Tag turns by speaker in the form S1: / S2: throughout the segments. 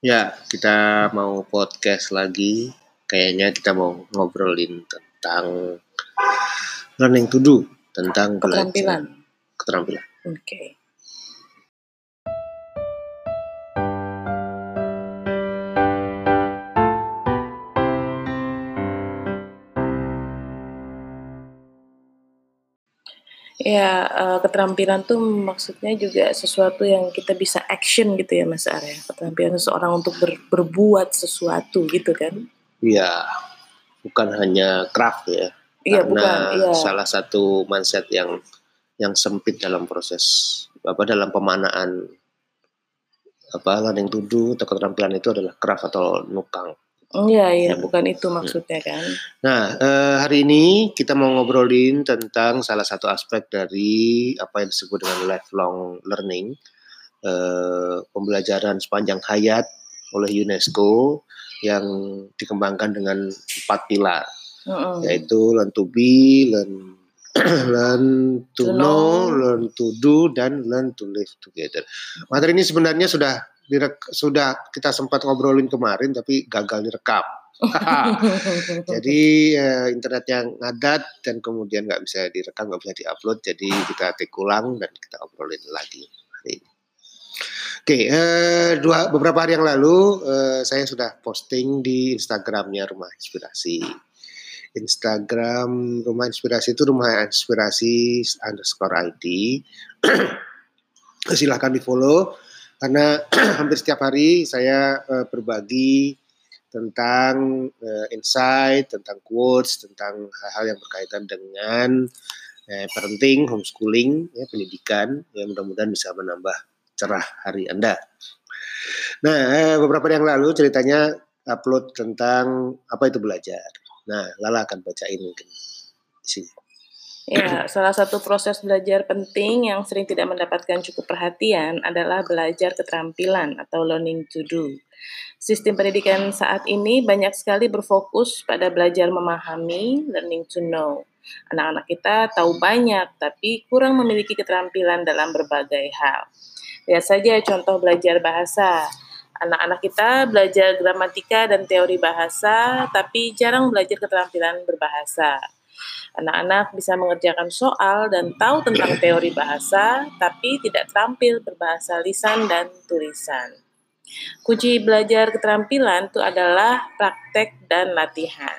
S1: Ya, kita mau podcast lagi. Kayaknya kita mau ngobrolin tentang learning to do, tentang belajar-
S2: keterampilan.
S1: keterampilan.
S2: Oke. Ya, eh, keterampilan tuh maksudnya juga sesuatu yang kita bisa action gitu ya Mas Arya. Keterampilan seseorang untuk ber- berbuat sesuatu gitu kan.
S1: Iya, bukan hanya craft ya.
S2: Iya,
S1: Karena
S2: bukan. Iya.
S1: salah satu mindset yang yang sempit dalam proses apa dalam pemanaan apa learning to do atau keterampilan itu adalah craft atau nukang.
S2: Iya, iya,
S1: Hmm.
S2: bukan itu maksudnya kan.
S1: Nah, eh, hari ini kita mau ngobrolin tentang salah satu aspek dari apa yang disebut dengan lifelong learning, eh, pembelajaran sepanjang hayat oleh UNESCO yang dikembangkan dengan empat pilar,
S2: Mm-mm.
S1: yaitu learn to be, learn learn to
S2: To
S1: know,
S2: know.
S1: learn to do, dan learn to live together. Materi ini sebenarnya sudah direk, sudah kita sempat ngobrolin kemarin, tapi gagal direkam. Jadi eh, internet yang ngadat dan kemudian nggak bisa direkam, nggak bisa diupload, jadi kita take ulang dan kita obrolin lagi hari ini. Oke, eh, dua beberapa hari yang lalu eh, saya sudah posting di Instagramnya Rumah Inspirasi. Instagram Rumah Inspirasi itu Rumah Inspirasi underscore ID. Silahkan di follow karena hampir setiap hari saya eh, berbagi tentang eh, insight, tentang quotes, tentang hal-hal yang berkaitan dengan eh, parenting, homeschooling, ya, pendidikan, yang mudah-mudahan bisa menambah cerah hari Anda. Nah, beberapa yang lalu ceritanya upload tentang apa itu belajar. Nah, Lala akan bacain mungkin.
S2: Ya, salah satu proses belajar penting yang sering tidak mendapatkan cukup perhatian adalah belajar keterampilan atau learning to do. Sistem pendidikan saat ini banyak sekali berfokus pada belajar memahami, learning to know. Anak-anak kita tahu banyak, tapi kurang memiliki keterampilan dalam berbagai hal. Lihat saja contoh belajar bahasa. Anak-anak kita belajar gramatika dan teori bahasa, tapi jarang belajar keterampilan berbahasa. Anak-anak bisa mengerjakan soal dan tahu tentang teori bahasa, tapi tidak terampil berbahasa lisan dan tulisan. Kunci belajar keterampilan itu adalah praktek dan latihan.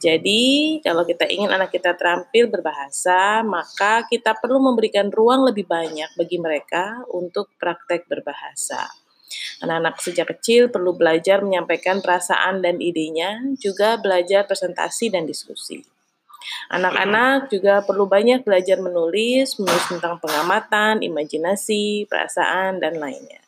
S2: Jadi, kalau kita ingin anak kita terampil berbahasa, maka kita perlu memberikan ruang lebih banyak bagi mereka untuk praktek berbahasa. Anak-anak sejak kecil perlu belajar menyampaikan perasaan dan idenya, juga belajar presentasi dan diskusi. Anak-anak juga perlu banyak belajar menulis, menulis tentang pengamatan, imajinasi, perasaan, dan lainnya.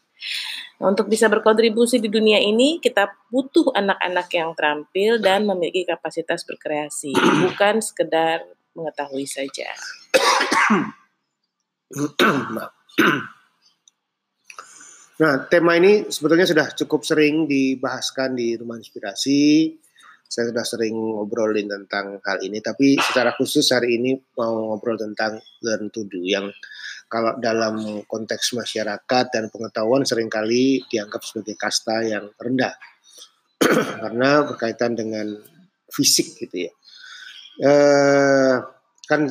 S2: Nah, untuk bisa berkontribusi di dunia ini, kita butuh anak-anak yang terampil dan memiliki kapasitas berkreasi, bukan sekedar mengetahui saja.
S1: Nah, tema ini sebetulnya sudah cukup sering dibahaskan di Rumah Inspirasi. Saya sudah sering ngobrolin tentang hal ini, tapi secara khusus hari ini mau ngobrol tentang learn to do yang kalau dalam konteks masyarakat dan pengetahuan sering kali dianggap sebagai kasta yang rendah karena berkaitan dengan fisik gitu ya. Eh, kan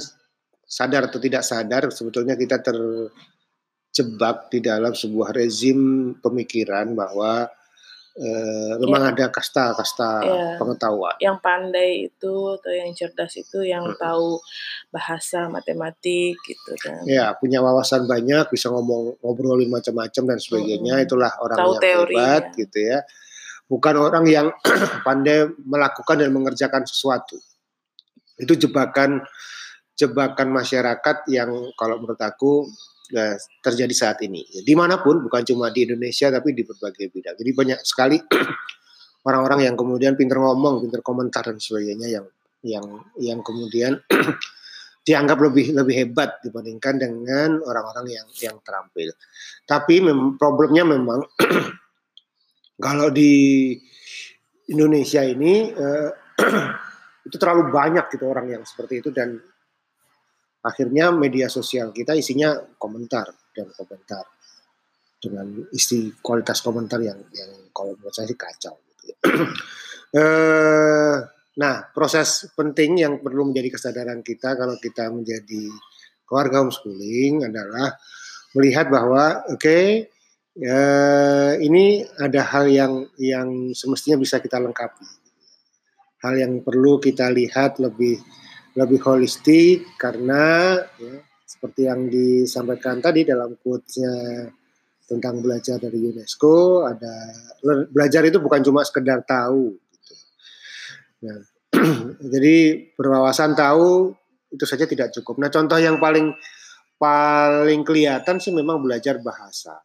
S1: sadar atau tidak sadar sebetulnya kita terjebak di dalam sebuah rezim pemikiran bahwa eh, memang ada kasta-kasta
S2: Iya.
S1: pengetahuan.
S2: Yang pandai itu atau yang cerdas itu yang
S1: Mm-mm.
S2: tahu bahasa matematik gitu kan.
S1: Ya, punya wawasan banyak, bisa ngomong ngobrolin macam-macam dan sebagainya.
S2: Mm-mm.
S1: Itulah orang
S2: Tahu
S1: yang
S2: teorinya.
S1: hebat gitu ya. Bukan orang yang pandai melakukan dan mengerjakan sesuatu. Itu jebakan jebakan masyarakat yang kalau menurut aku ya, terjadi saat ini. Di mana pun, bukan cuma di Indonesia tapi di berbagai bidang. Jadi banyak sekali orang-orang yang kemudian pinter ngomong, pinter komentar dan sebagainya yang yang yang kemudian dianggap lebih lebih hebat dibandingkan dengan orang-orang yang yang terampil. Tapi mem- problemnya memang kalau di Indonesia ini eh, itu terlalu banyak gitu orang yang seperti itu dan akhirnya media sosial kita isinya komentar dan komentar. dengan isi kualitas komentar yang yang kalau menurut saya sih kacau. Gitu ya. eh, nah proses penting yang perlu menjadi kesadaran kita kalau kita menjadi keluarga homeschooling adalah melihat bahwa oke okay, ya, ini ada hal yang yang semestinya bisa kita lengkapi hal yang perlu kita lihat lebih lebih holistik karena ya, seperti yang disampaikan tadi dalam quotes-nya tentang belajar dari UNESCO ada belajar itu bukan cuma sekedar tahu gitu. Nah, jadi berwawasan tahu itu saja tidak cukup. Nah, contoh yang paling paling kelihatan sih memang belajar bahasa.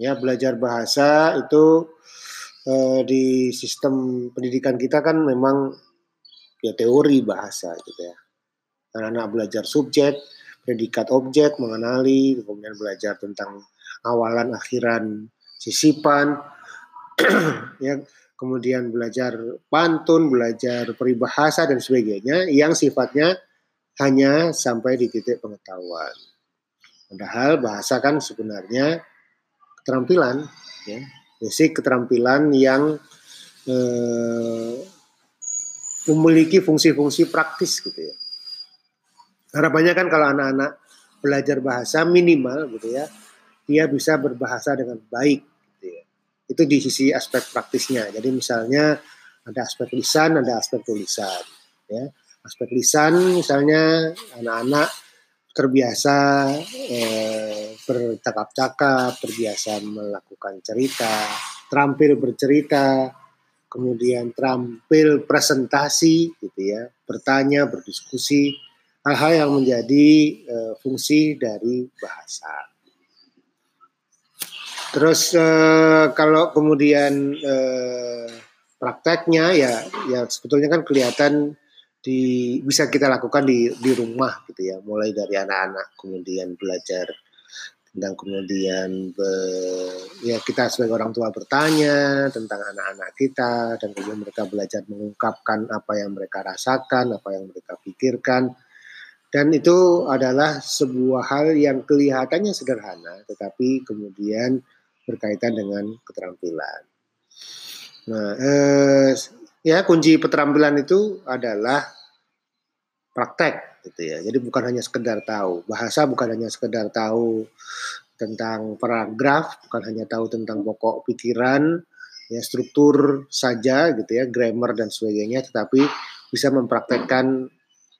S1: Ya, belajar bahasa itu eh, di sistem pendidikan kita kan memang ya teori bahasa gitu ya. Anak-anak belajar subjek, predikat objek, mengenali, kemudian belajar tentang awalan akhiran sisipan, ya, kemudian belajar pantun, belajar peribahasa dan sebagainya yang sifatnya hanya sampai di titik pengetahuan. Padahal bahasa kan sebenarnya keterampilan, ya, basic keterampilan yang eh, memiliki fungsi-fungsi praktis gitu ya. Harapannya kan kalau anak-anak belajar bahasa minimal gitu ya, dia bisa berbahasa dengan baik gitu ya. Itu di sisi aspek praktisnya. Jadi misalnya ada aspek lisan, ada aspek tulisan ya. Aspek lisan misalnya anak-anak terbiasa eh, bercakap-cakap, terbiasa melakukan cerita, terampil bercerita, kemudian terampil presentasi gitu ya, bertanya, berdiskusi, hal-hal yang menjadi uh, fungsi dari bahasa. Terus uh, kalau kemudian uh, prakteknya ya ya sebetulnya kan kelihatan di bisa kita lakukan di di rumah gitu ya, mulai dari anak-anak kemudian belajar dan kemudian be, ya kita sebagai orang tua bertanya tentang anak-anak kita dan kemudian mereka belajar mengungkapkan apa yang mereka rasakan, apa yang mereka pikirkan dan itu adalah sebuah hal yang kelihatannya sederhana tetapi kemudian berkaitan dengan keterampilan. Nah, eh, ya kunci keterampilan itu adalah praktek gitu ya. Jadi bukan hanya sekedar tahu bahasa, bukan hanya sekedar tahu tentang paragraf, bukan hanya tahu tentang pokok pikiran, ya struktur saja gitu ya, grammar dan sebagainya, tetapi bisa mempraktekkan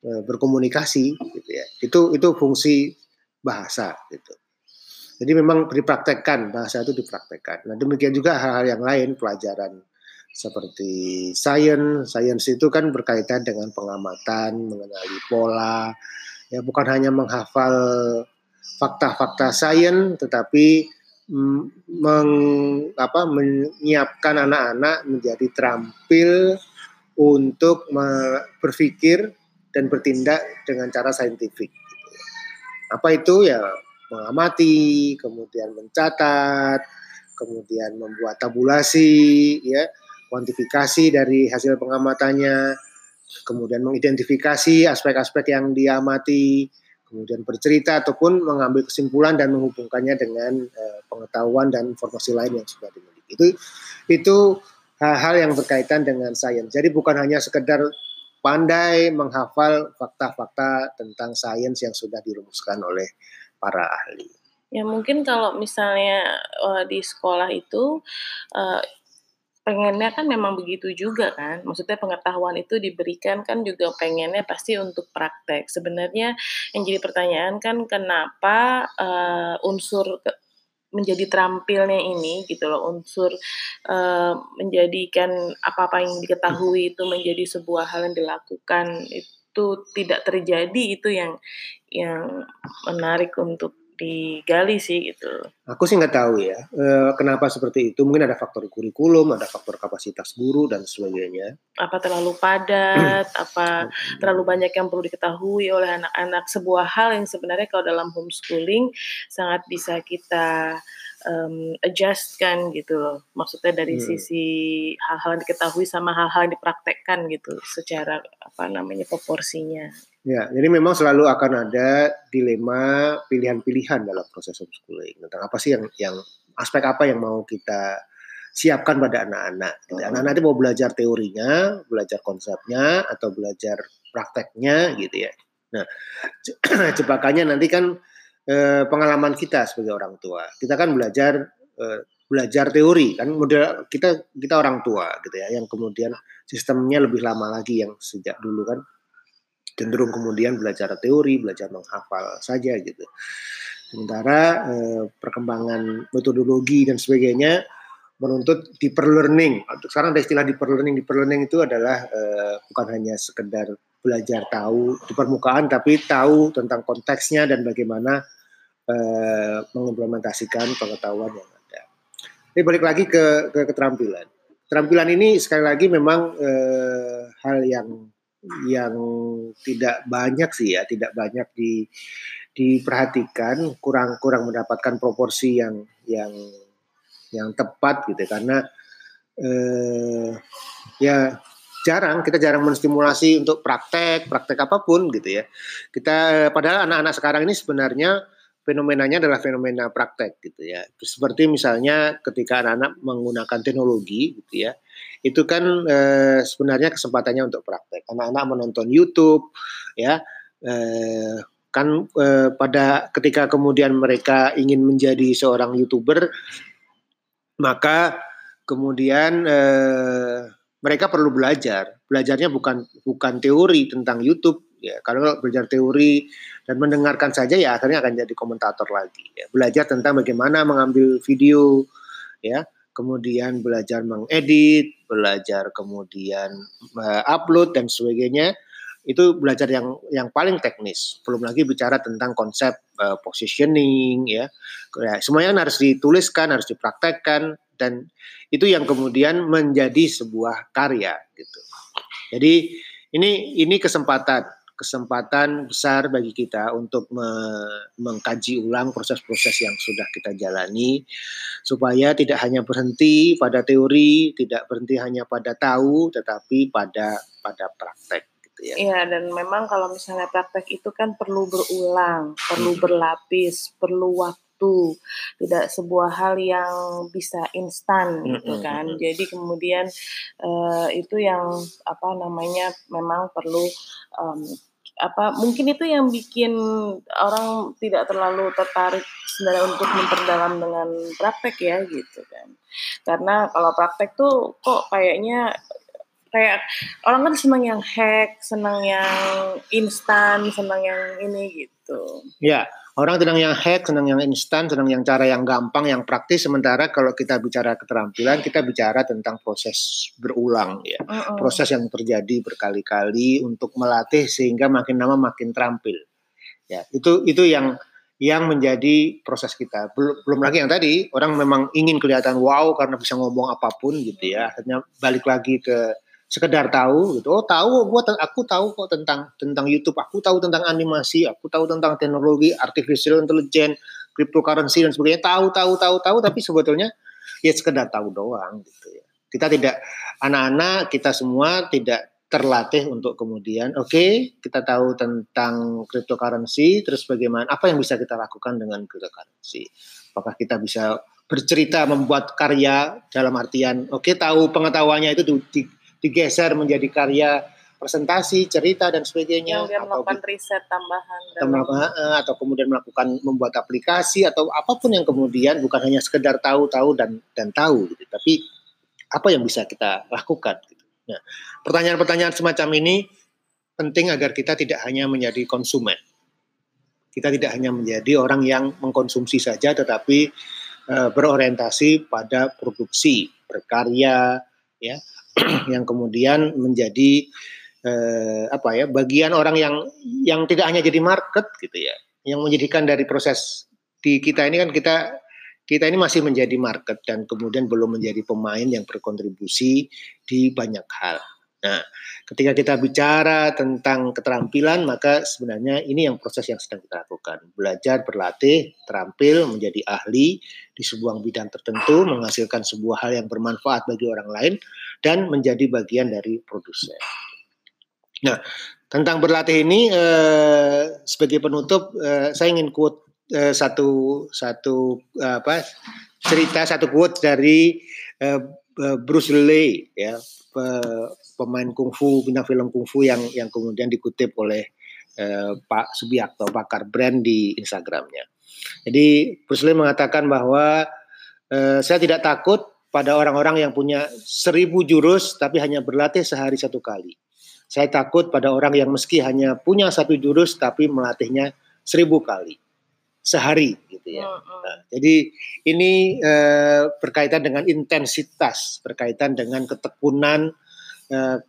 S1: e, berkomunikasi gitu ya. Itu itu fungsi bahasa gitu. Jadi memang dipraktekkan bahasa itu dipraktekkan. Nah demikian juga hal-hal yang lain pelajaran seperti sains. Sains itu kan berkaitan dengan pengamatan, mengenali pola, ya bukan hanya menghafal fakta-fakta sains, tetapi mm, meng, apa, menyiapkan anak-anak menjadi terampil untuk berpikir dan bertindak dengan cara saintifik. Apa itu ya mengamati, kemudian mencatat, kemudian membuat tabulasi, ya kuantifikasi dari hasil pengamatannya, kemudian mengidentifikasi aspek-aspek yang diamati, kemudian bercerita ataupun mengambil kesimpulan dan menghubungkannya dengan uh, pengetahuan dan informasi lain yang sudah dimiliki. Itu itu hal-hal yang berkaitan dengan sains. Jadi bukan hanya sekedar pandai menghafal fakta-fakta tentang sains yang sudah dirumuskan oleh para ahli.
S2: Ya mungkin kalau misalnya uh, di sekolah itu uh, pengennya kan memang begitu juga kan. Maksudnya pengetahuan itu diberikan kan juga pengennya pasti untuk praktek. Sebenarnya yang jadi pertanyaan kan kenapa uh, unsur menjadi terampilnya ini gitu loh unsur uh, menjadikan apa-apa yang diketahui itu menjadi sebuah hal yang dilakukan itu tidak terjadi itu yang yang menarik untuk digali sih gitu.
S1: Aku sih nggak tahu ya e, kenapa seperti itu. Mungkin ada faktor kurikulum, ada faktor kapasitas guru dan sebagainya.
S2: Apa terlalu padat, apa terlalu banyak yang perlu diketahui oleh anak-anak. Sebuah hal yang sebenarnya kalau dalam homeschooling sangat bisa kita um, adjust kan gitu loh. Maksudnya dari hmm. sisi hal-hal yang diketahui sama hal-hal yang dipraktekkan gitu secara apa namanya proporsinya.
S1: Ya, jadi memang selalu akan ada dilema pilihan-pilihan dalam proses homeschooling tentang apa sih yang yang aspek apa yang mau kita siapkan pada anak-anak. Gitu. Anak-anak itu mau belajar teorinya, belajar konsepnya, atau belajar prakteknya gitu ya. Nah, jebakannya nanti kan eh, pengalaman kita sebagai orang tua. Kita kan belajar eh, belajar teori kan model kita kita orang tua gitu ya yang kemudian sistemnya lebih lama lagi yang sejak dulu kan cenderung kemudian belajar teori, belajar menghafal saja gitu. Sementara eh, perkembangan metodologi dan sebagainya menuntut deeper learning. Sekarang ada istilah deeper learning. Deeper learning itu adalah eh, bukan hanya sekedar belajar tahu di permukaan, tapi tahu tentang konteksnya dan bagaimana eh, mengimplementasikan pengetahuan yang ada. Ini balik lagi ke, ke keterampilan. Keterampilan ini sekali lagi memang eh, hal yang yang tidak banyak sih ya, tidak banyak di diperhatikan, kurang kurang mendapatkan proporsi yang yang yang tepat gitu ya. karena eh, ya jarang kita jarang menstimulasi untuk praktek praktek apa pun gitu ya kita padahal anak-anak sekarang ini sebenarnya fenomenanya adalah fenomena praktek gitu ya seperti misalnya ketika anak-anak menggunakan teknologi gitu ya itu kan eh, sebenarnya kesempatannya untuk praktek. Anak-anak menonton YouTube, ya eh, kan eh, pada ketika kemudian mereka ingin menjadi seorang youtuber, maka kemudian eh, mereka perlu belajar. Belajarnya bukan bukan teori tentang YouTube, ya. Kalau belajar teori dan mendengarkan saja, ya akhirnya akan jadi komentator lagi. Ya. Belajar tentang bagaimana mengambil video, ya kemudian belajar mengedit, belajar kemudian uh, upload dan sebagainya itu belajar yang yang paling teknis. Belum lagi bicara tentang konsep uh, positioning ya. ya. Semuanya harus dituliskan, harus dipraktekkan dan itu yang kemudian menjadi sebuah karya gitu. Jadi ini ini kesempatan kesempatan besar bagi kita untuk me mengkaji ulang proses-proses yang sudah kita jalani supaya tidak hanya berhenti pada teori, tidak berhenti hanya pada tahu, tetapi pada pada praktek. Gitu
S2: ya. Iya dan memang kalau misalnya praktek itu kan perlu berulang, perlu hmm. berlapis, perlu waktu waktu, tidak sebuah hal yang bisa instan gitu kan. Jadi kemudian uh, itu yang apa namanya memang perlu um, apa mungkin itu yang bikin orang tidak terlalu tertarik sebenarnya untuk memperdalam dengan praktek ya gitu kan. Karena kalau praktek tuh kok kayaknya kayak orang kan senang yang hack senang yang instan senang yang ini gitu.
S1: Ya Orang senang yang hack, senang yang instan, senang yang cara yang gampang, yang praktis. Sementara kalau kita bicara keterampilan, kita bicara tentang proses berulang ya, uh -uh. proses yang terjadi berkali-kali untuk melatih sehingga makin lama makin terampil. Ya, itu itu yang yang menjadi proses kita. Belum, belum lagi yang tadi orang memang ingin kelihatan wow karena bisa ngomong apa pun gitu ya. Akhirnya balik lagi ke sekedar tahu gitu. Oh, tahu gua aku tahu kok tentang tentang YouTube, aku tahu tentang animasi, aku tahu tentang teknologi artificial intelligence, cryptocurrency dan sebagainya. Tahu tahu tahu tahu tapi sebetulnya ya sekedar tahu doang gitu ya. Kita tidak anak-anak kita semua tidak terlatih untuk kemudian oke okay, kita tahu tentang cryptocurrency terus bagaimana apa yang bisa kita lakukan dengan cryptocurrency apakah kita bisa bercerita membuat karya dalam artian oke okay, tahu pengetahuannya itu di, digeser menjadi karya presentasi, cerita dan sebagainya.
S2: Yang dia melakukan atau, riset tambahan.
S1: Atau, eh, atau kemudian melakukan membuat aplikasi atau apa pun yang kemudian bukan hanya sekedar tahu-tahu dan dan tahu, gitu, tapi apa yang bisa kita lakukan. Gitu. Nah, pertanyaan-pertanyaan semacam ini penting agar kita tidak hanya menjadi konsumen. Kita tidak hanya menjadi orang yang mengkonsumsi saja, tetapi uh, berorientasi pada produksi, berkarya, ya yang kemudian menjadi eh, apa ya bagian orang yang yang tidak hanya jadi market gitu ya yang menjadikan dari proses di kita ini kan kita kita ini masih menjadi market dan kemudian belum menjadi pemain yang berkontribusi di banyak hal. Nah, ketika kita bicara tentang keterampilan, maka sebenarnya ini yang proses yang sedang kita lakukan. Belajar, berlatih, terampil, menjadi ahli di sebuah bidang tertentu, menghasilkan sebuah hal yang bermanfaat bagi orang lain, dan menjadi bagian dari produsen. Nah, tentang berlatih ini eh, sebagai penutup eh, saya ingin quote eh, satu satu apa cerita satu quote dari eh, eh Bruce Lee ya pemain kungfu bintang film kungfu yang yang kemudian dikutip oleh eh, Pak Subiakto pakar brand di Instagramnya. Jadi Bruce Lee mengatakan bahwa eh, saya tidak takut pada orang-orang yang punya seribu jurus tapi hanya berlatih sehari satu kali. Saya takut pada orang yang meski hanya punya satu jurus tapi melatihnya seribu kali sehari gitu ya. Nah, jadi ini eh, berkaitan dengan intensitas, berkaitan dengan ketekunan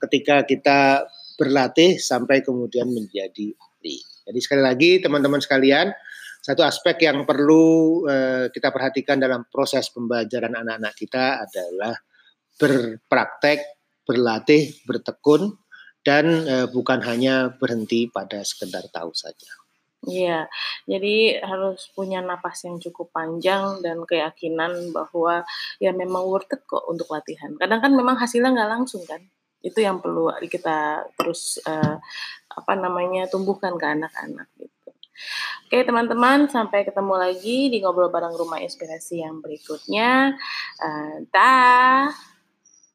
S1: ketika kita berlatih sampai kemudian menjadi ahli. Jadi sekali lagi teman-teman sekalian, satu aspek yang perlu eh, kita perhatikan dalam proses pembelajaran anak-anak kita adalah berpraktek, berlatih, bertekun dan uh, bukan hanya berhenti pada sekedar tahu saja.
S2: Iya, jadi harus punya napas yang cukup panjang dan keyakinan bahwa ya memang worth it kok untuk latihan. Kadang kan memang hasilnya nggak langsung kan, itu yang perlu kita terus uh, apa namanya tumbuhkan ke anak-anak gitu. Oke teman-teman, sampai ketemu lagi di ngobrol bareng rumah inspirasi yang berikutnya. Uh, dah.